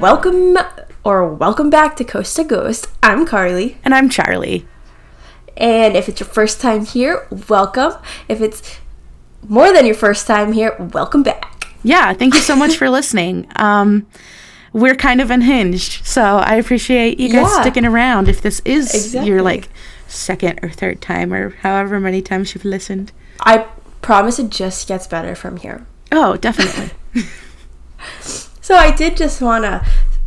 Welcome or welcome back to Coast to Ghost. I'm Carly. And I'm Charlie. And if it's your first time here, welcome. If it's more than your first time here, welcome back. Yeah, thank you so much for listening. Um, we're kind of unhinged, so I appreciate you guys Yeah. sticking around. If this is Exactly. your like second or third time, or however many times you've listened. I promise it just gets better from here. Oh, definitely. So I did just want to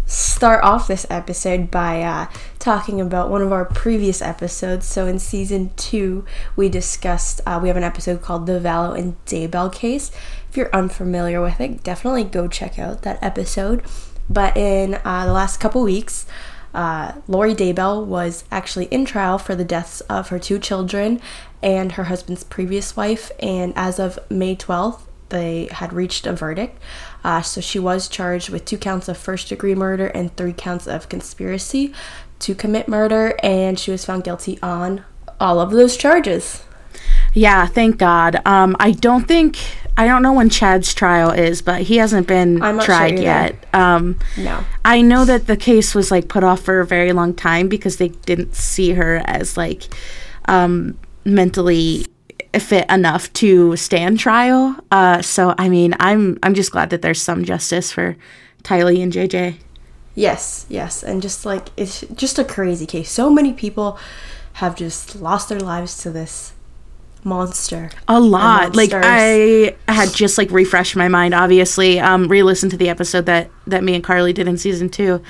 start off this episode by uh, talking about one of our previous episodes. So in season two, we discussed uh, we have an episode called the Vallow and Daybell case. If you're unfamiliar with it, definitely go check out that episode. But in uh, the last couple weeks, uh, Lori Daybell was actually in trial for the deaths of her two children and her husband's previous wife. And as of May 12th, they had reached a verdict. Uh, so she was charged with two counts of first degree murder and three counts of conspiracy to commit murder, and she was found guilty on all of those charges. yeah, thank God. Um, I don't think I don't know when Chad's trial is, but he hasn't been sure tried either. yet. Um, No. I know that the case was like put off for a very long time because they didn't see her as like um, mentally fit enough to stand trial. Uh, so I mean, I'm I'm just glad that there's some justice for Tylee and JJ. Yes, yes, and just like it's just a crazy case. So many people have just lost their lives to this monster. A lot. Like. I had just like refreshed my mind. Obviously, um, re-listened to the episode that that me and Carly did in season two,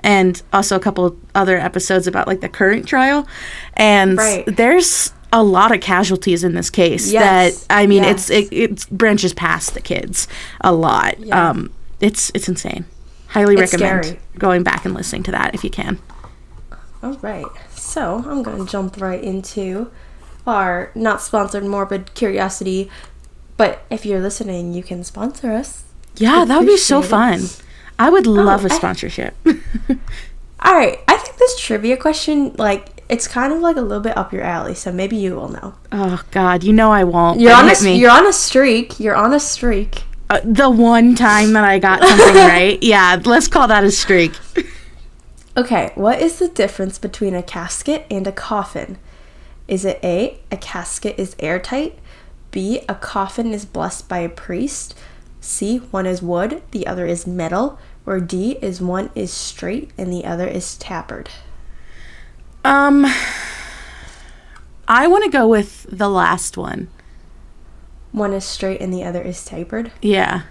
and also a couple other episodes about like the current trial. And Right. there's a lot of casualties in this case. Yes, That I mean, yes. it's it, it branches past the kids a lot. Yeah. Um, it's it's insane. Highly It's recommend scary. going back and listening to that if you can. All right, so I'm gonna jump right into our not sponsored morbid curiosity, but if you're listening, you can sponsor us. Yeah, that would be so fun. I would love a sponsorship. All right, I think this trivia question, like, it's kind of like a little bit up your alley, so maybe you will know. oh God, you know I won't. You're on a me. you're on a streak. You're on a streak. Uh, the one time that I got something right. Yeah, let's call that a streak. Okay, what is the difference between a casket and a coffin? Is it A, a casket is airtight? B, a coffin is blessed by a priest? C, one is wood, the other is metal? Or D, is one is straight and the other is tapered? Um, I want to go with the last one. One is straight and the other is tapered? Yeah.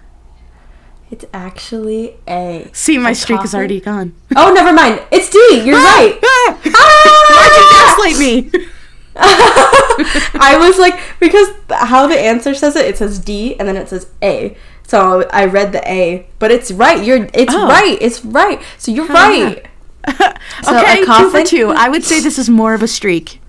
It's actually A. See, my A streak is already gone. Oh, never mind. It's D. You're ah, right. Ah. Ah! Why'd you gaslight me? I was like, because how the answer says it, it says D and then it says A. So I read the A, but it's right. You're, it's Oh. right. It's right. So you're yeah. right. So a okay, two for coffin- two. I would say this is more of a streak.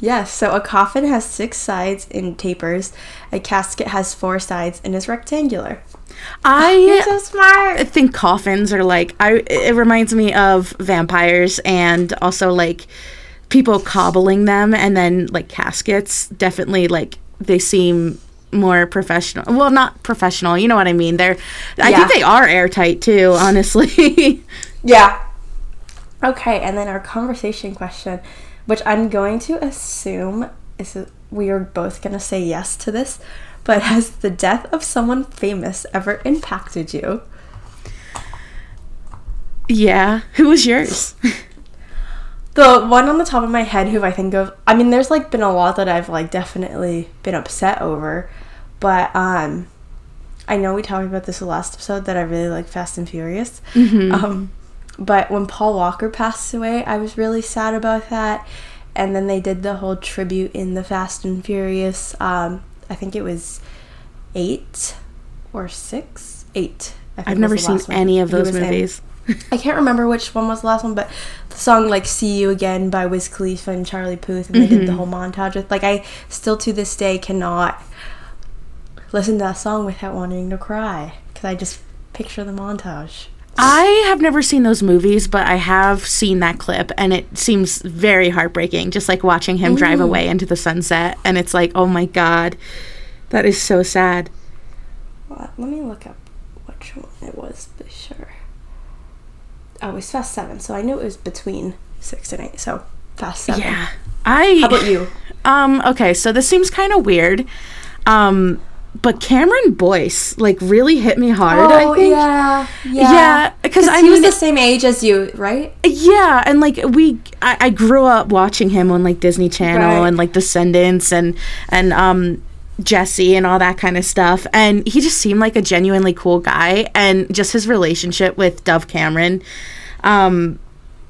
Yes. So a coffin has six sides and tapers. A casket has four sides and is rectangular. You're I so smart. I think coffins are like I. It reminds me of vampires and also like people cobbling them and then like caskets. Definitely like they seem more professional. Well, not professional. You know what I mean? They're. I Yeah. think they are airtight too. Honestly. Yeah. Okay, and then our conversation question, which I'm going to assume is we are both going to say yes to this, but has the death of someone famous ever impacted you? yeah. Who was yours? The one on the top of my head who I think of, I mean, there's like been a lot that I've like definitely been upset over, but um, I know we talked about this the last episode that I really like Fast and Furious. Um, but when Paul Walker passed away, I was really sad about that. And then they did the whole tribute in the Fast and Furious. Um, I think it was eight or six, eight. I think I've never seen any of those movies. I can't remember which one was the last one, but the song like "See You Again" by Wiz Khalifa and Charlie Puth, and they did the Mm-hmm. whole montage with. Like, I still to this day cannot listen to that song without wanting to cry because I just picture the montage. I have never seen those movies, but I have seen that clip, and it seems very heartbreaking. Just like watching him drive away into the sunset, and it's like, oh my god, that is so sad. Well, let me look up which one it was for sure. oh, it was Fast Seven, so I knew it was between six and eight. So Fast Seven. Yeah. I How about you? Um, okay, so this seems kind of weird. Um, but Cameron Boyce like really hit me hard, I think. Oh, yeah, Yeah, 'cause I he was the same age as you, right? Yeah, and like we, I, I grew up watching him on like Disney Channel Right. and like Descendants and and um Jesse and all that kind of stuff, and he just seemed like a genuinely cool guy, and just his relationship with Dove Cameron, um,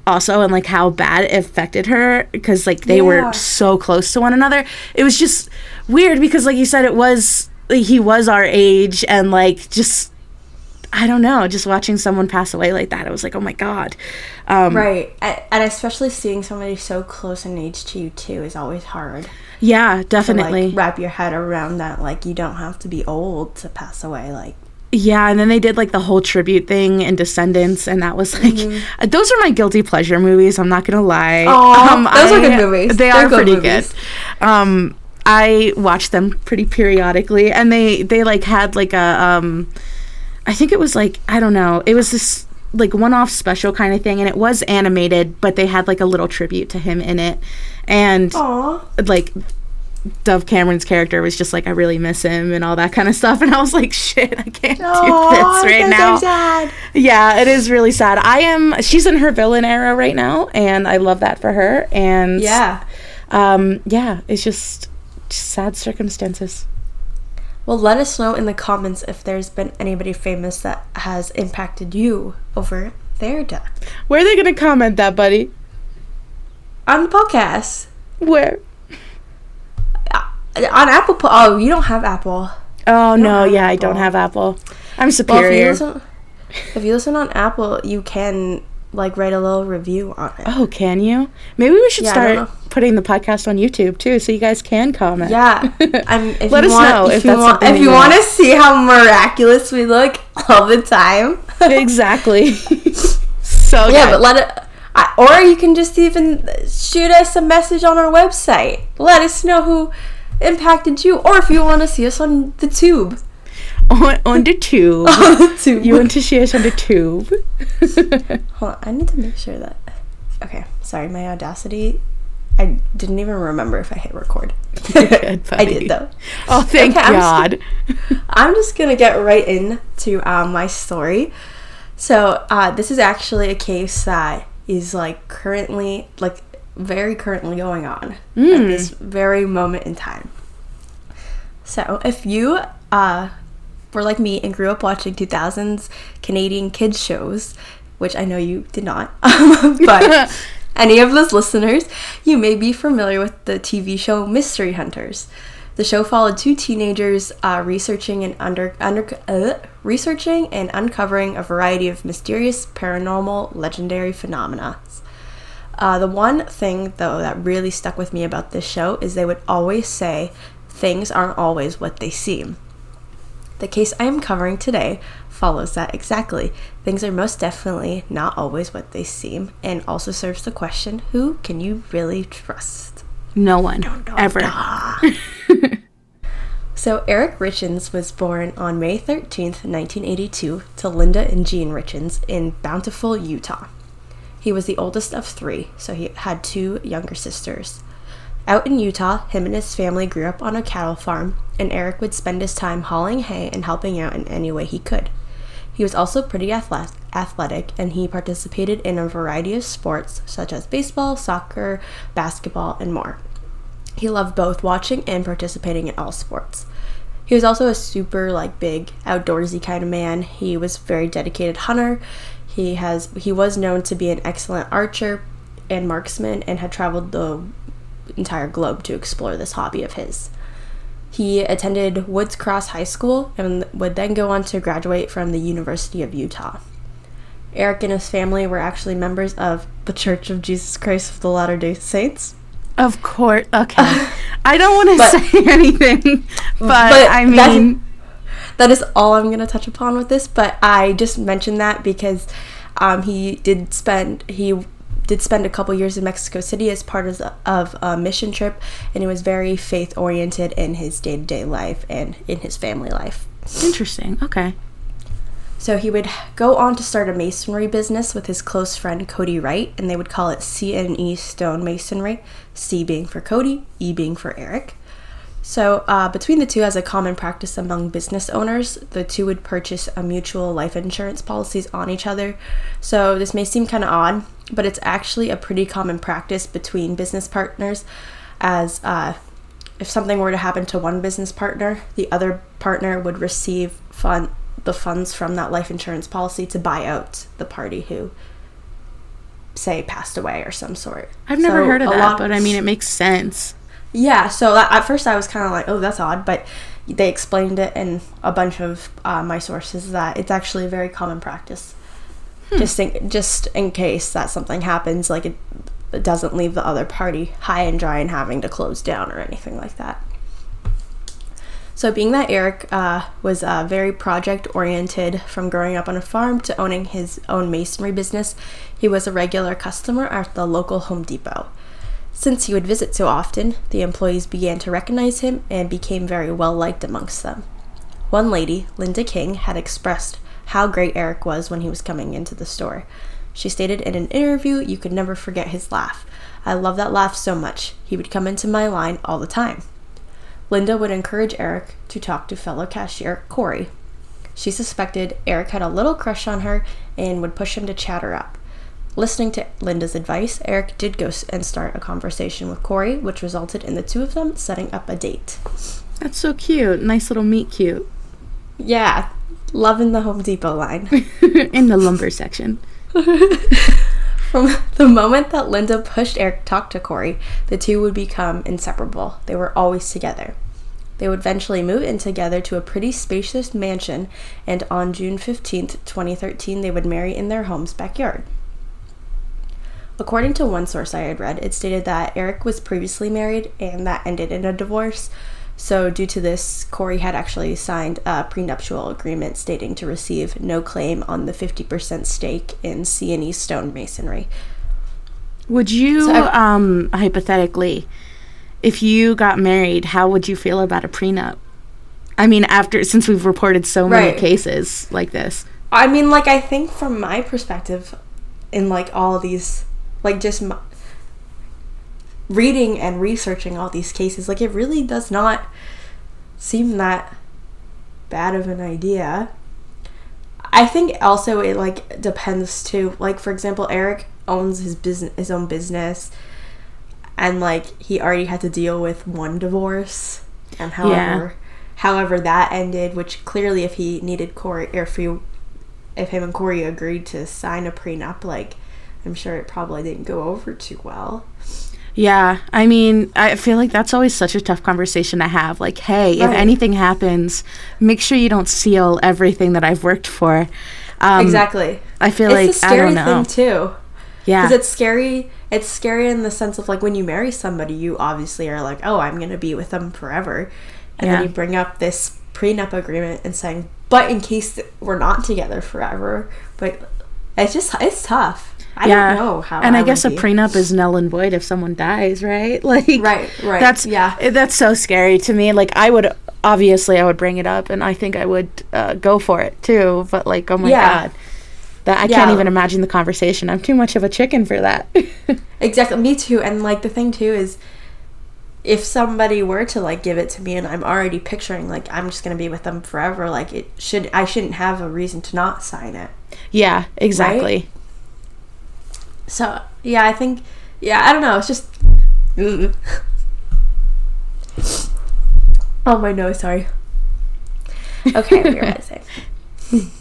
also and like how bad it affected her because like they Yeah. were so close to one another. It was just weird because like you said, it was he was our age and like just. I don't know. Just watching someone pass away like that, I was like, oh my god. Um, Right, and especially seeing somebody so close in age to you too is always hard. Yeah, To, definitely. like wrap your head around that. Like you don't have to be old to pass away. Like yeah, and then they did like the whole tribute thing in Descendants, and that was like, uh, those are my guilty pleasure movies. I'm not gonna lie. Mm-hmm. Aw, those are good movies. They They're are good pretty movies. good. Um, I watched them pretty periodically, and they they like had like a um, I think it was like I don't know, it was this like one-off special kind of thing, and it was animated, but they had like a little tribute to him in it, and Aw. like Dove Cameron's character was just like I really miss him and all that kind of stuff and I was like shit I can't do this right now. sad. Yeah, it is really sad. I am she's in her villain era right now and I love that for her and Yeah. um yeah, it's just sad circumstances. Well, let us know in the comments if there's been anybody famous that has impacted you over their death Where are they going to comment that, buddy? on the podcast. Where? Uh, on Apple. Po- oh, you don't have Apple. Oh no, yeah, I don't have Apple. I'm Well, superior. if you listen, if you listen on Apple, you can like write a little review on it. oh, can you? Maybe we should Yeah, start putting the podcast on YouTube too so you guys can comment. Yeah, I'm. If Let you us want, know if, if you want. If you want. to see how miraculous we look all the time. exactly. so yeah, good. but let it. I, or you can just even shoot us a message on our website. Let us know who impacted you, or if you want to see us on the tube. On, on the tube. the tube. you want to us on the tube? Hold on, I need to make sure that. Okay, sorry, my audacity. I didn't even remember if I hit record. I did though. Oh, thank Okay, I'm just God. I'm just gonna get right into um, my story. So uh, this is actually a case that is like currently, like very currently going on at this very moment in time. So if you uh, were like me and grew up watching 2000s Canadian kids shows, which I know you did not, but any of those listeners, you may be familiar with the TV show Mystery Hunters. The show followed two teenagers uh, researching and under, under uh, researching and uncovering a variety of mysterious, paranormal, legendary phenomena. Uh, the one thing, though, that really stuck with me about this show is they would always say things aren't always what they seem. The case I am covering today follows that exactly. Things are most definitely not always what they seem, and also serves the question who can you really trust? No one ever. So, Eric Richins was born on May 13th, 1982, to Linda and Jean Richins in Bountiful, Utah. He was the oldest of three, so he had two younger sisters. Out in Utah, him and his family grew up on a cattle farm, and Eric would spend his time hauling hay and helping out in any way he could. He was also pretty athletic, and he participated in a variety of sports such as baseball, soccer, basketball, and more. He loved both watching and participating in all sports. He was also a super like big outdoorsy kind of man. He was a very dedicated hunter. He has he was known to be an excellent archer and marksman and had traveled the entire globe to explore this hobby of his. He attended Woods Cross High School and would then go on to graduate from the University of Utah. Eric and his family were actually members of the Church of Jesus Christ of the Latter day Saints. Of course. Okay. I don't want to say anything, but, But I mean, that is all I'm going to touch upon with this. But I just mentioned that because um, he did spend he did spend a couple years in Mexico City as part of, of a mission trip, and he was very faith oriented in his day to day life and in his family life. interesting. Okay. So he would go on to start a masonry business with his close friend Cody Wright, and they would call it C&E Stone Masonry, C being for Cody, E being for Eric. So, uh, between the two, as a common practice among business owners, the two would purchase a mutual life insurance policies on each other. So, this may seem kind of odd, but it's actually a pretty common practice between business partners, as uh, if something were to happen to one business partner, the other partner would receive fund the funds from that life insurance policy to buy out the party who say passed away or some sort. I've never So heard of that, lot- but I mean, it makes sense. Yeah, so at first I was kind of like, oh, that's odd, but they explained it in a bunch of uh, my sources that it's actually a very common practice. Just in, just in case that something happens, like it, it doesn't leave the other party high and dry and having to close down or anything like that. So, being that Eric uh, was uh, very project oriented from growing up on a farm to owning his own masonry business, he was a regular customer at the local Home Depot. Since he would visit so often, the employees began to recognize him and became very well liked amongst them. One lady, Linda King, had expressed how great Eric was when he was coming into the store. She stated in an interview, You could never forget his laugh. I love that laugh so much. He would come into my line all the time. Linda would encourage Eric to talk to fellow cashier Kouri. She suspected Eric had a little crush on her and would push him to chat her up. Listening to Linda's advice, Eric did go and start a conversation with Kouri, which resulted in the two of them setting up a date. That's so cute. Nice little meet cute Yeah, loving the Home Depot line. in the lumber section. From the moment that Linda pushed Eric to talk to Kouri, the two would become inseparable. They were always together. They would eventually move in together to a pretty spacious mansion, and on June 15th, 2013, they would marry in their home's backyard. According to one source I had read, it stated that Eric was previously married and that ended in a divorce. So, due to this, Kouri had actually signed a prenuptial agreement stating to receive no claim on the 50% stake in C&E Stone Masonry. Would you, So I- um, hypothetically, if you got married, how would you feel about a prenup? I mean, after since we've reported so many Right. cases like this. I mean, like, I think from my perspective, in like all these, like, just m- reading and researching all these cases, like, it really does not seem that bad of an idea. I think also it like depends too. Like for example, Eric owns his business, his own business, and like he already had to deal with one divorce, and however, however that ended, which clearly if he needed Kouri, or if he, if him and Kouri agreed to sign a prenup, like I'm sure it probably didn't go over too well. Yeah, I mean, I feel like that's always such a tough conversation to have. Like, hey, if anything happens, make sure you don't seal everything that I've worked for. Um, exactly. I feel it's like a scary I don't know. thing too. yeah, because it's scary it's scary in the sense of like when you marry somebody you obviously are like oh i'm gonna be with them forever and Yeah. then you bring up this prenup agreement and saying but in case we're not together forever but it's just it's tough i yeah. don't know how and I, would guess a be. prenup is null and void if someone dies, right? Like, Right, right, That's yeah. yeah. That's so scary to me. Like, I would obviously I would bring it up, and I think I would uh, go for it too. But like, oh my Yeah. god, that I Yeah. can't even imagine the conversation. I'm too much of a chicken for that. exactly me too and like the thing too is if somebody were to like give it to me and i'm already picturing like i'm just gonna be with them forever like it should i shouldn't have a reason to not sign it yeah, exactly. So yeah, I think yeah, I don't know. It's just oh my nose. Sorry. Okay, we were.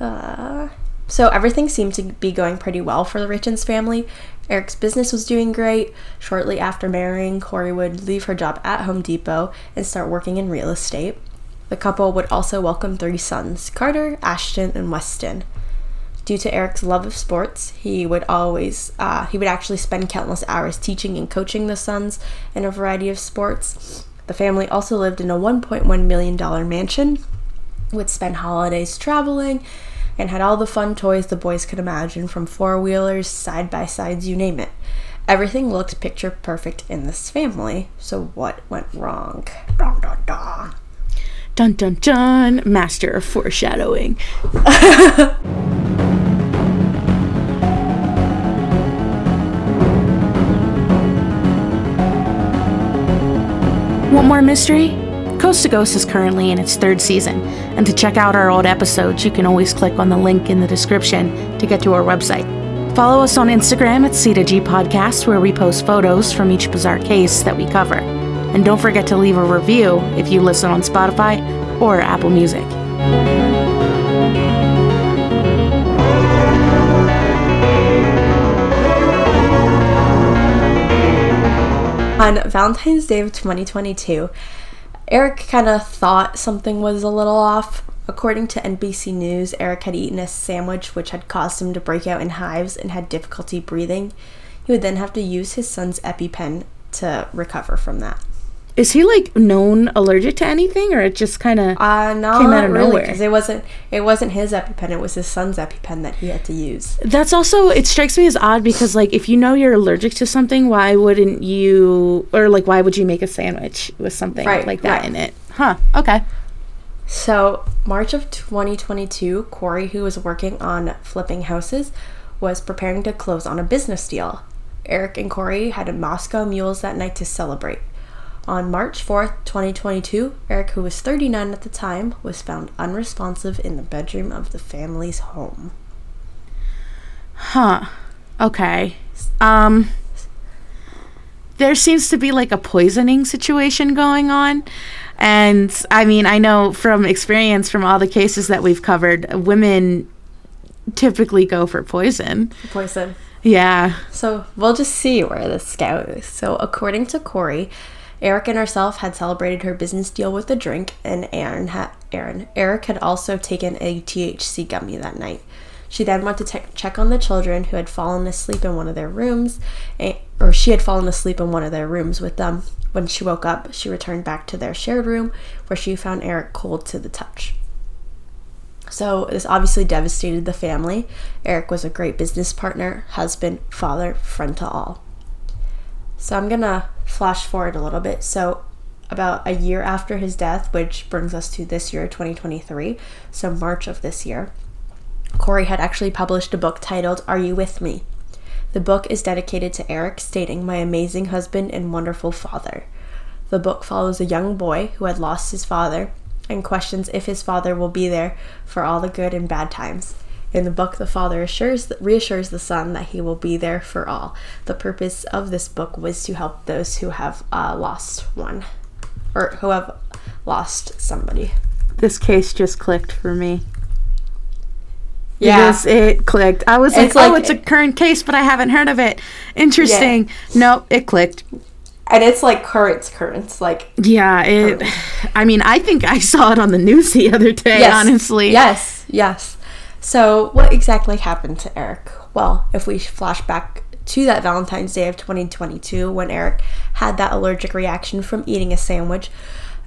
Uh, so everything seemed to be going pretty well for the Richins family. Eric's business was doing great. Shortly after marrying, Kouri would leave her job at Home Depot and start working in real estate. The couple would also welcome three sons Carter, Ashton, and Weston. Due to Eric's love of sports, he would always, uh, he would actually spend countless hours teaching and coaching the sons in a variety of sports. The family also lived in a $1.1 million mansion, would spend holidays traveling, and had all the fun toys the boys could imagine from four wheelers, side by sides, you name it. Everything looked picture perfect in this family, so what went wrong? Dun, dun, dun. Dun dun dun. Master of foreshadowing. Want more mystery? Coast to Ghost is currently in its third season, and to check out our old episodes, you can always click on the link in the description to get to our website. Follow us on Instagram at C2G Podcast, where we post photos from each bizarre case that we cover. And don't forget to leave a review if you listen on Spotify or Apple Music. On Valentine's Day of 2022, Eric kind of thought something was a little off. According to NBC News, Eric had eaten a sandwich which had caused him to break out in hives and had difficulty breathing. He would then have to use his son's EpiPen to recover from that. Is he like known allergic to anything, or it just kind of Uh, no, Came out of really, nowhere. because it wasn't it wasn't his EpiPen. It was his son's EpiPen that he had to use. That's also it strikes me as odd because like if you know you're allergic to something, why wouldn't you or like why would you make a sandwich with something Right, like that right. in it? Huh. Okay. So, March of 2022, Kouri, who was working on flipping houses, was preparing to close on a business deal. Eric and Kouri had Moscow mules that night to celebrate. On March 4th, 2022, Eric, who was 39 at the time, was found unresponsive in the bedroom of the family's home. Huh. Okay. Um there seems to be like a poisoning situation going on. And I mean, I know from experience from all the cases that we've covered, women typically go for poison. Poison. Yeah. So we'll just see where this goes. So according to Kouri, Eric and herself had celebrated her business deal with a drink, and Aaron had Aaron. Eric had also taken a THC gummy that night. She then went to te- check on the children who had fallen asleep in one of their rooms, eh, or she had fallen asleep in one of their rooms with them. When she woke up, she returned back to their shared room, where she found Eric cold to the touch. So, this obviously devastated the family. Eric was a great business partner, husband, father, friend to all. So, I'm gonna flash forward a little bit. So, about a year after his death, which brings us to this year, 2023, so March of this year, Kouri had actually published a book titled Are You With Me? The book is dedicated to Eric, stating, My amazing husband and wonderful father. The book follows a young boy who had lost his father and questions if his father will be there for all the good and bad times. In the book, the father assures, reassures the son that he will be there for all. The purpose of this book was to help those who have uh, lost one or who have lost somebody. This case just clicked for me. Yeah. Yes, it clicked. I was like, It's oh, like- it's a current case, but I haven't heard of it. Interesting. Nope, it clicked. And it's like currents, currents, like Yeah, it. I mean, I think I saw it on the news the other day, Yes. honestly. Yes, yes. So, what exactly happened to Eric? Well, if we flash back to that Valentine's Day of 2022 when Eric had that allergic reaction from eating a sandwich,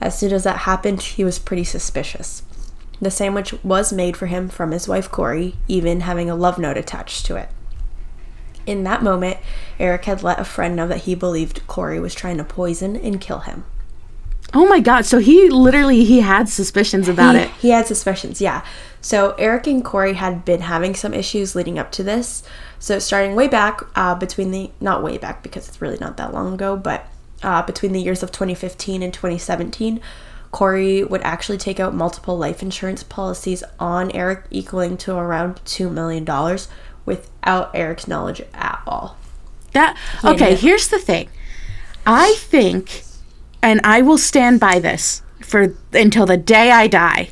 as soon as that happened, he was pretty suspicious. The sandwich was made for him from his wife Kouri, even having a love note attached to it. In that moment, Eric had let a friend know that he believed Kouri was trying to poison and kill him. Oh my god, so he literally he had suspicions about he, it. He had suspicions, yeah. So Eric and Kouri had been having some issues leading up to this. So starting way back uh, between the not way back because it's really not that long ago, but uh, between the years of 2015 and 2017, Kouri would actually take out multiple life insurance policies on Eric, equaling to around two million dollars, without Eric's knowledge at all. That okay, here's the thing. I think and I will stand by this for until the day I die.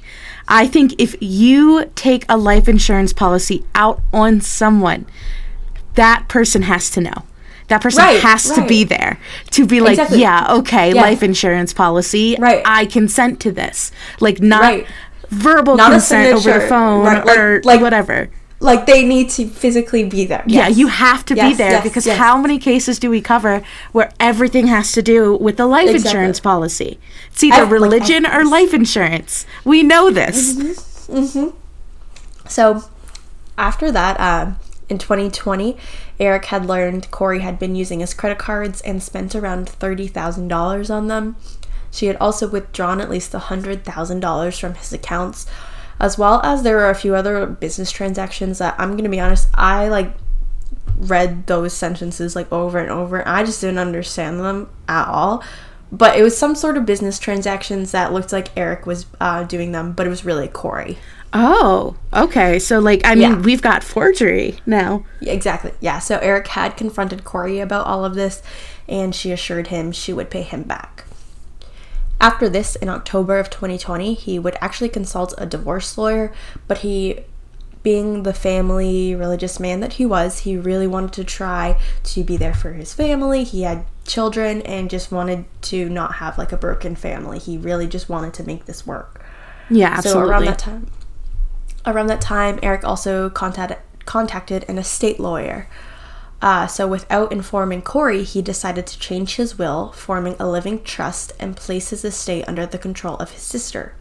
I think if you take a life insurance policy out on someone, that person has to know. That person Right, has to be there to be like, Exactly. yeah, okay, Yeah. life insurance policy. Right. I consent to this. Like not Right. verbal Not consent over the phone Right, like- or like- whatever. Like they need to physically be there. Yeah, you have to be there yes, because yes. how many cases do we cover where everything has to do with the life Exactly. insurance policy? It's either like, religion or life insurance. We know this. Mm-hmm. So after that, um, in 2020, Eric had learned Kouri had been using his credit cards and spent around $30,000 on them. She had also withdrawn at least $100,000 from his accounts, as well as there are a few other business transactions that I'm going to be honest, I like read those sentences like over and over and I just didn't understand them at all. But it was some sort of business transactions that looked like Eric was uh, doing them, but it was really Kouri. Oh, okay. So, like, I mean, Yeah. we've got forgery now. Yeah, exactly. Yeah. So Eric had confronted Kouri about all of this, and she assured him she would pay him back. After this, in October of 2020, he would actually consult a divorce lawyer, but he, being the family religious man that he was, he really wanted to try to be there for his family. He had children and just wanted to not have like a broken family. He really just wanted to make this work. Yeah, absolutely. So around that time, around that time, Eric also contacted contacted an estate lawyer. Uh, so without informing Kouri, he decided to change his will, forming a living trust and place his estate under the control of his sister.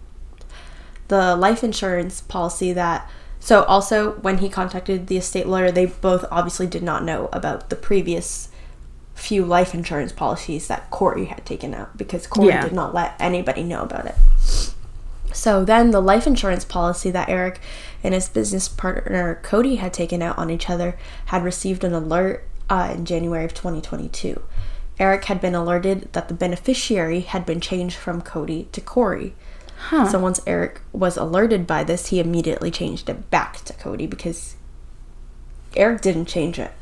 The life insurance policy that so also when he contacted the estate lawyer, they both obviously did not know about the previous few life insurance policies that Kouri had taken out because Kouri Yeah. did not let anybody know about it. So then the life insurance policy that Eric and his business partner Cody had taken out on each other had received an alert uh, in January of 2022. Eric had been alerted that the beneficiary had been changed from Cody to Kouri. Huh. So once Eric was alerted by this, he immediately changed it back to Cody because Eric didn't change it.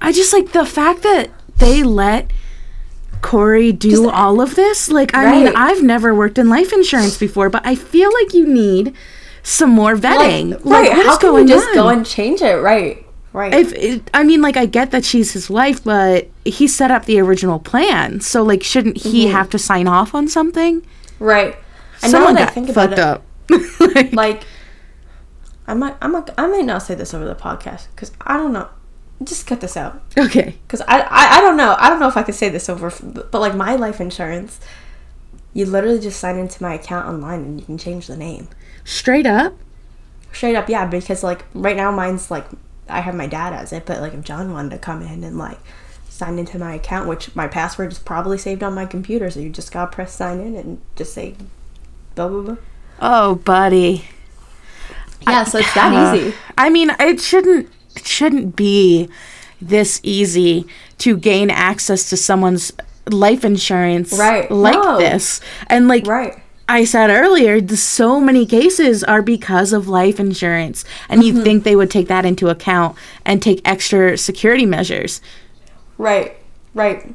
I just like the fact that they let Kouri do Just- all of this. Like, I mean, I've never worked in life insurance before, but I feel like you need some more vetting. Like, right? what How can going you just on? go and change it? Right, right. if it, I mean, like, I get that she's his wife, but he set up the original plan, so like, shouldn't he Mm-hmm. have to sign off on something? right. And Someone now that I got think about fucked it, up. Like, like I might, I might, I may not say this over the podcast because I don't know. Just cut this out okay, because I, I, I don't know. I don't know if I could say this over, but like my life insurance, you literally just sign into my account online and you can change the name. straight up. Straight up, yeah. Because like right now, mine's like I have my dad as it, but like if John wanted to come in and like sign into my account, which my password is probably saved on my computer, so you just gotta press sign in and just say blah blah blah. Oh, buddy. Yeah, so it's that Uh, easy. I mean, it shouldn't it shouldn't be this easy to gain access to someone's life insurance Right. like No. this. And like Right. I said earlier, the, so many cases are because of life insurance, and Mm-hmm. you think they would take that into account and take extra security measures. Right, right.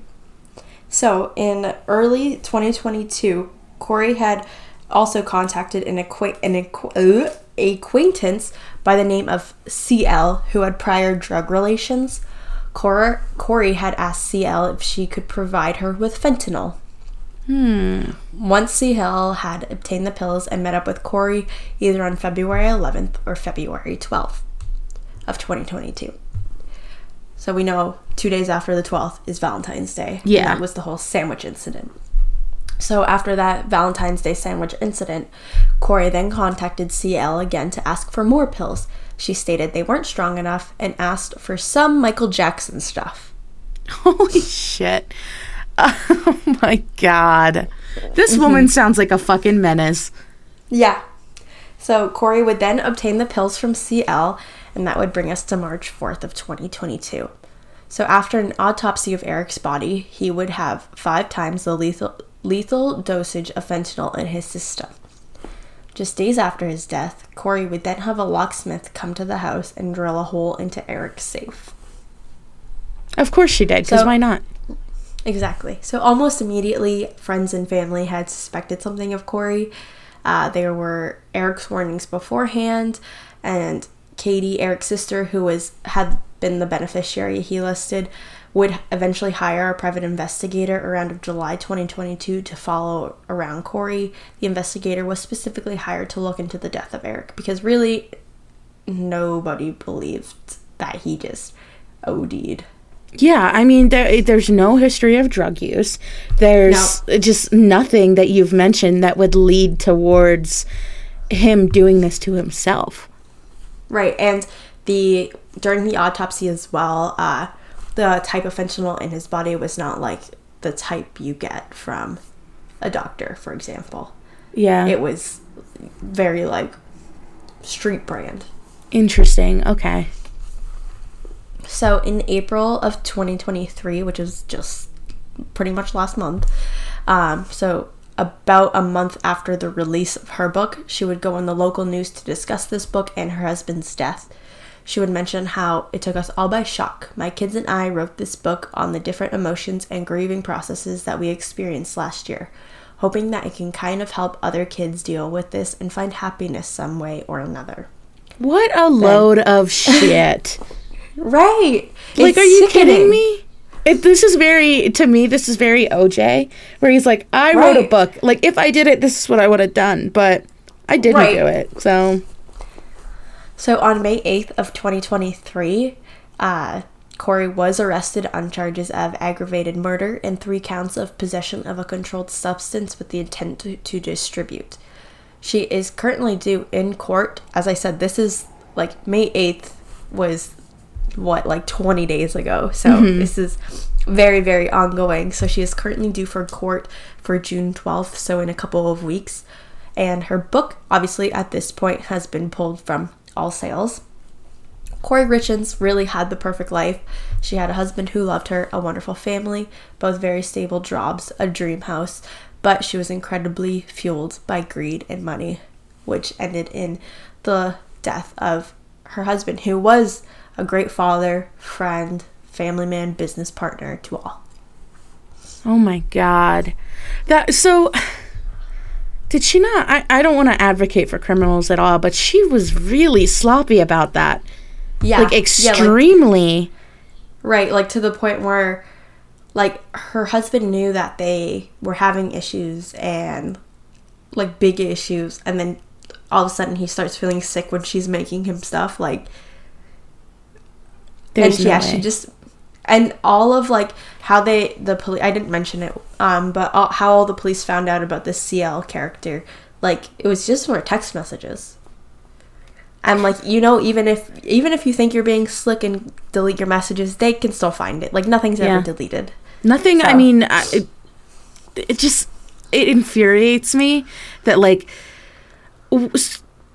So in early 2022, Kouri had also contacted an, acquaint- an acqu- uh, acquaintance by the name of CL who had prior drug relations. Cor- Kouri had asked CL if she could provide her with fentanyl. Hmm. Once CL had obtained the pills and met up with Kouri either on February 11th or February 12th of 2022. So we know two days after the 12th is Valentine's Day. and Yeah. that was the whole sandwich incident. So after that Valentine's Day sandwich incident, Kouri then contacted CL again to ask for more pills. She stated they weren't strong enough and asked for some Michael Jackson stuff. Holy shit. Oh my god. This Mm-hmm. woman sounds like a fucking menace. Yeah. So Kouri would then obtain the pills from CL, and that would bring us to March 4th of 2022. So after an autopsy of Eric's body, he would have five times the lethal lethal dosage of fentanyl in his system. Just days after his death, Kouri would then have a locksmith come to the house and drill a hole into Eric's safe. Of course she did, because So- why not? Exactly. So almost immediately, friends and family had suspected something of Kouri. Uh, there were Eric's warnings beforehand, and Katie, Eric's sister, who was had been the beneficiary he listed, would eventually hire a private investigator around of July 2022 to follow around Kouri. The investigator was specifically hired to look into the death of Eric because really nobody believed that he just OD'd. Yeah, I mean, there, there's no history of drug use. There's just nothing that you've mentioned that would lead towards him doing this to himself. Right, and the during the autopsy as well, uh, the type of fentanyl in his body was not like the type you get from a doctor, for example. Yeah. It was very like street brand. Interesting. Okay. So in April of 2023, which is just pretty much last month, um, so about a month after the release of her book, she would go on the local news to discuss this book and her husband's death. She would mention how it took us all by shock. My kids and I wrote this book on the different emotions and grieving processes that we experienced last year, hoping that it can kind of help other kids deal with this and find happiness some way or another. What a load of shit. Right. like, are you kidding me? It, this is very to me. This is very OJ, where he's like, "I wrote a book. Like, if I did it, this is what I would have done, but I didn't Right. do it." So, So on May 8th of 2023, uh, Kouri was arrested on charges of aggravated murder and three counts of possession of a controlled substance with the intent to, to distribute. She is currently due in court. As I said, this is like May 8th was what like 20 days ago. So this is very very ongoing. So she is currently due for court for June 12th, so in a couple of weeks. And her book obviously at this point has been pulled from all sales. Kouri Richins really had the perfect life. She had a husband who loved her, a wonderful family, both very stable jobs, a dream house, but she was incredibly fueled by greed and money, which ended in the death of her husband, who was a great father, friend, family man, business partner to all. oh my god, that so. Did she not? I, I don't want to advocate for criminals at all, but she was really sloppy about that. Yeah, Like, yeah, extremely. Right, like to the point where like her husband knew that they were having issues and like big issues and then all of a sudden he starts feeling sick when she's making him stuff like There's and no yeah, way. she just and all of like how they the police I didn't mention it um but all, how all the police found out about this CL character like it was just more text messages. And like you know, even if even if you think you're being slick and delete your messages, they can still find it. Like nothing's Yeah. ever deleted. Nothing. I mean, I, it, it just it infuriates me that like, w-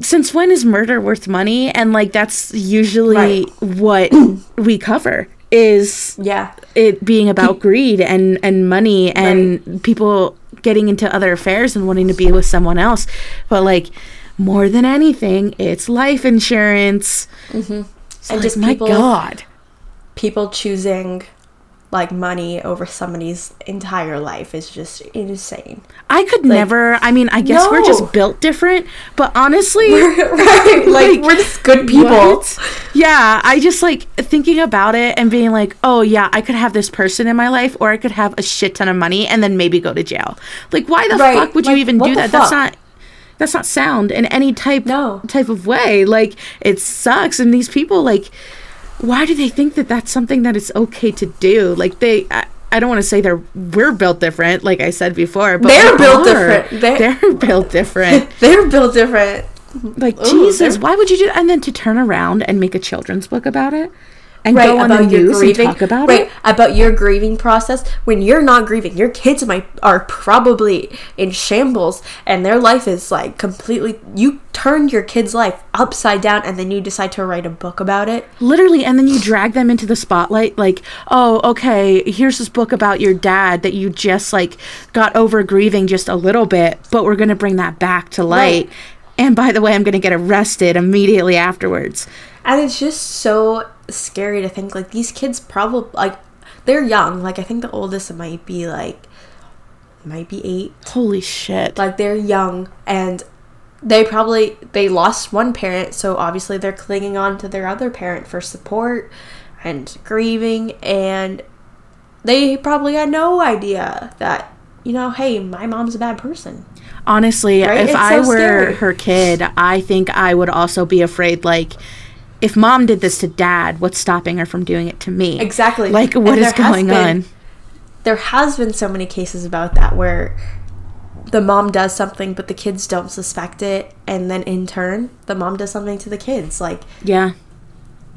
since when is murder worth money? And like that's usually what we cover is Yeah, it being about greed and and money and people getting into other affairs and wanting to be with someone else. But like more than anything, it's life insurance. Mm-hmm. And just my people- God. people choosing like money over somebody's entire life is just insane. I could never. I mean, I guess we're just built different. But honestly, right, like, we're just good people. What? Yeah, I just like thinking about it and being like, oh yeah, I could have this person in my life, or I could have a shit ton of money and then maybe go to jail. Like, why the Right, fuck would you even do that? That's not. That's not sound in any type No. type of way. Like it sucks, and these people like, why do they think that that's something that is okay to do? Like they, I, I don't want to say they're we're built different, like I said before, but They're built are. different. They're- They're built different. They're built different. Like Ooh, Jesus, why would you do? And then to turn around and make a children's book about it and Right go on the about your news grieving. and talk about right it. about your grieving process. When you're not grieving, your kids might are probably in shambles, and their life is like completely. You turned your kid's life upside down, and then you decide to write a book about it. Literally, and then you drag them into the spotlight. Like, oh, okay, here's this book about your dad that you just like got over grieving just a little bit, but we're gonna bring that back to light. Right. And by the way, I'm gonna get arrested immediately afterwards. And it's just so scary to think like these kids probably like they're young. Like I think the oldest might be like might be eight. Holy shit! Like they're young and they probably they lost one parent, so obviously they're clinging on to their other parent for support and grieving and they probably had no idea that you know, hey, my mom's a bad person. Honestly, Right? if I were scary. her kid, I think I would also be afraid. Like, if mom did this to dad, what's stopping her from doing it to me? Exactly. Like, And what is going been- on? there has been so many cases about that where the mom does something but the kids don't suspect it and then in turn the mom does something to the kids like Yeah.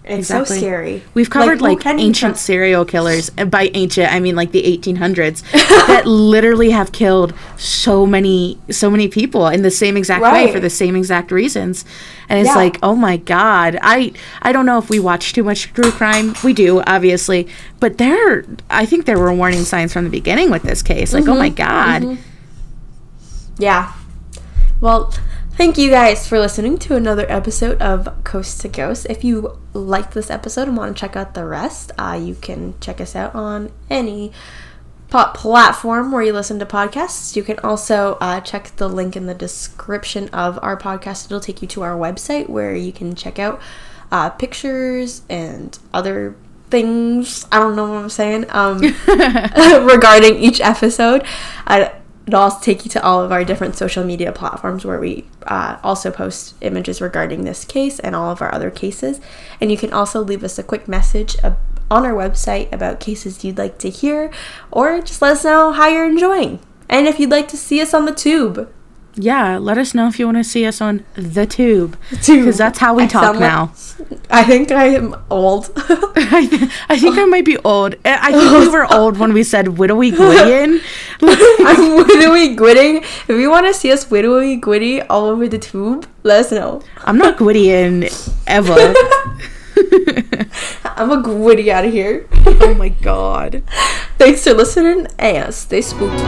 It's so scary. We've covered who like, ancient serial killers. And by ancient, I mean like the 1800s that literally have killed so many, so many people in the same exact way for the same exact reasons. And it's Yeah. like, oh my god, I I don't know if we watch too much true crime. We do, obviously, but there, I think there were warning signs from the beginning with this case. Like, oh my Mm-hmm. god, Yeah. Well, thank you guys for listening to another episode of Coast to Ghost. If you liked this episode and want to check out the rest, uh, you can check us out on any platform where you listen to podcasts. You can also uh, check the link in the description of our podcast. It'll take you to our website where you can check out uh, pictures and other things. I don't know what I'm saying. Um, regarding each episode. It'll also take you to all of our different social media platforms where we uh, also post images regarding this case and all of our other cases. And you can also leave us a quick message on our website about cases you'd like to hear, or just let us know how you're enjoying. And if you'd like to see us on the tube, yeah. Let us know if you want to see us on the tube, because that's how we I talk sound like- now. I think I am old. I, th- I think I might be old. I I think we were old when we said widowy Gwydion. I'm widowy gwitting. If you want to see us widowy gwitty all over the tube, let us know. I'm not Gwydion ever. I'm a gwitty out of here. oh my god. Thanks for listening and stay spooky.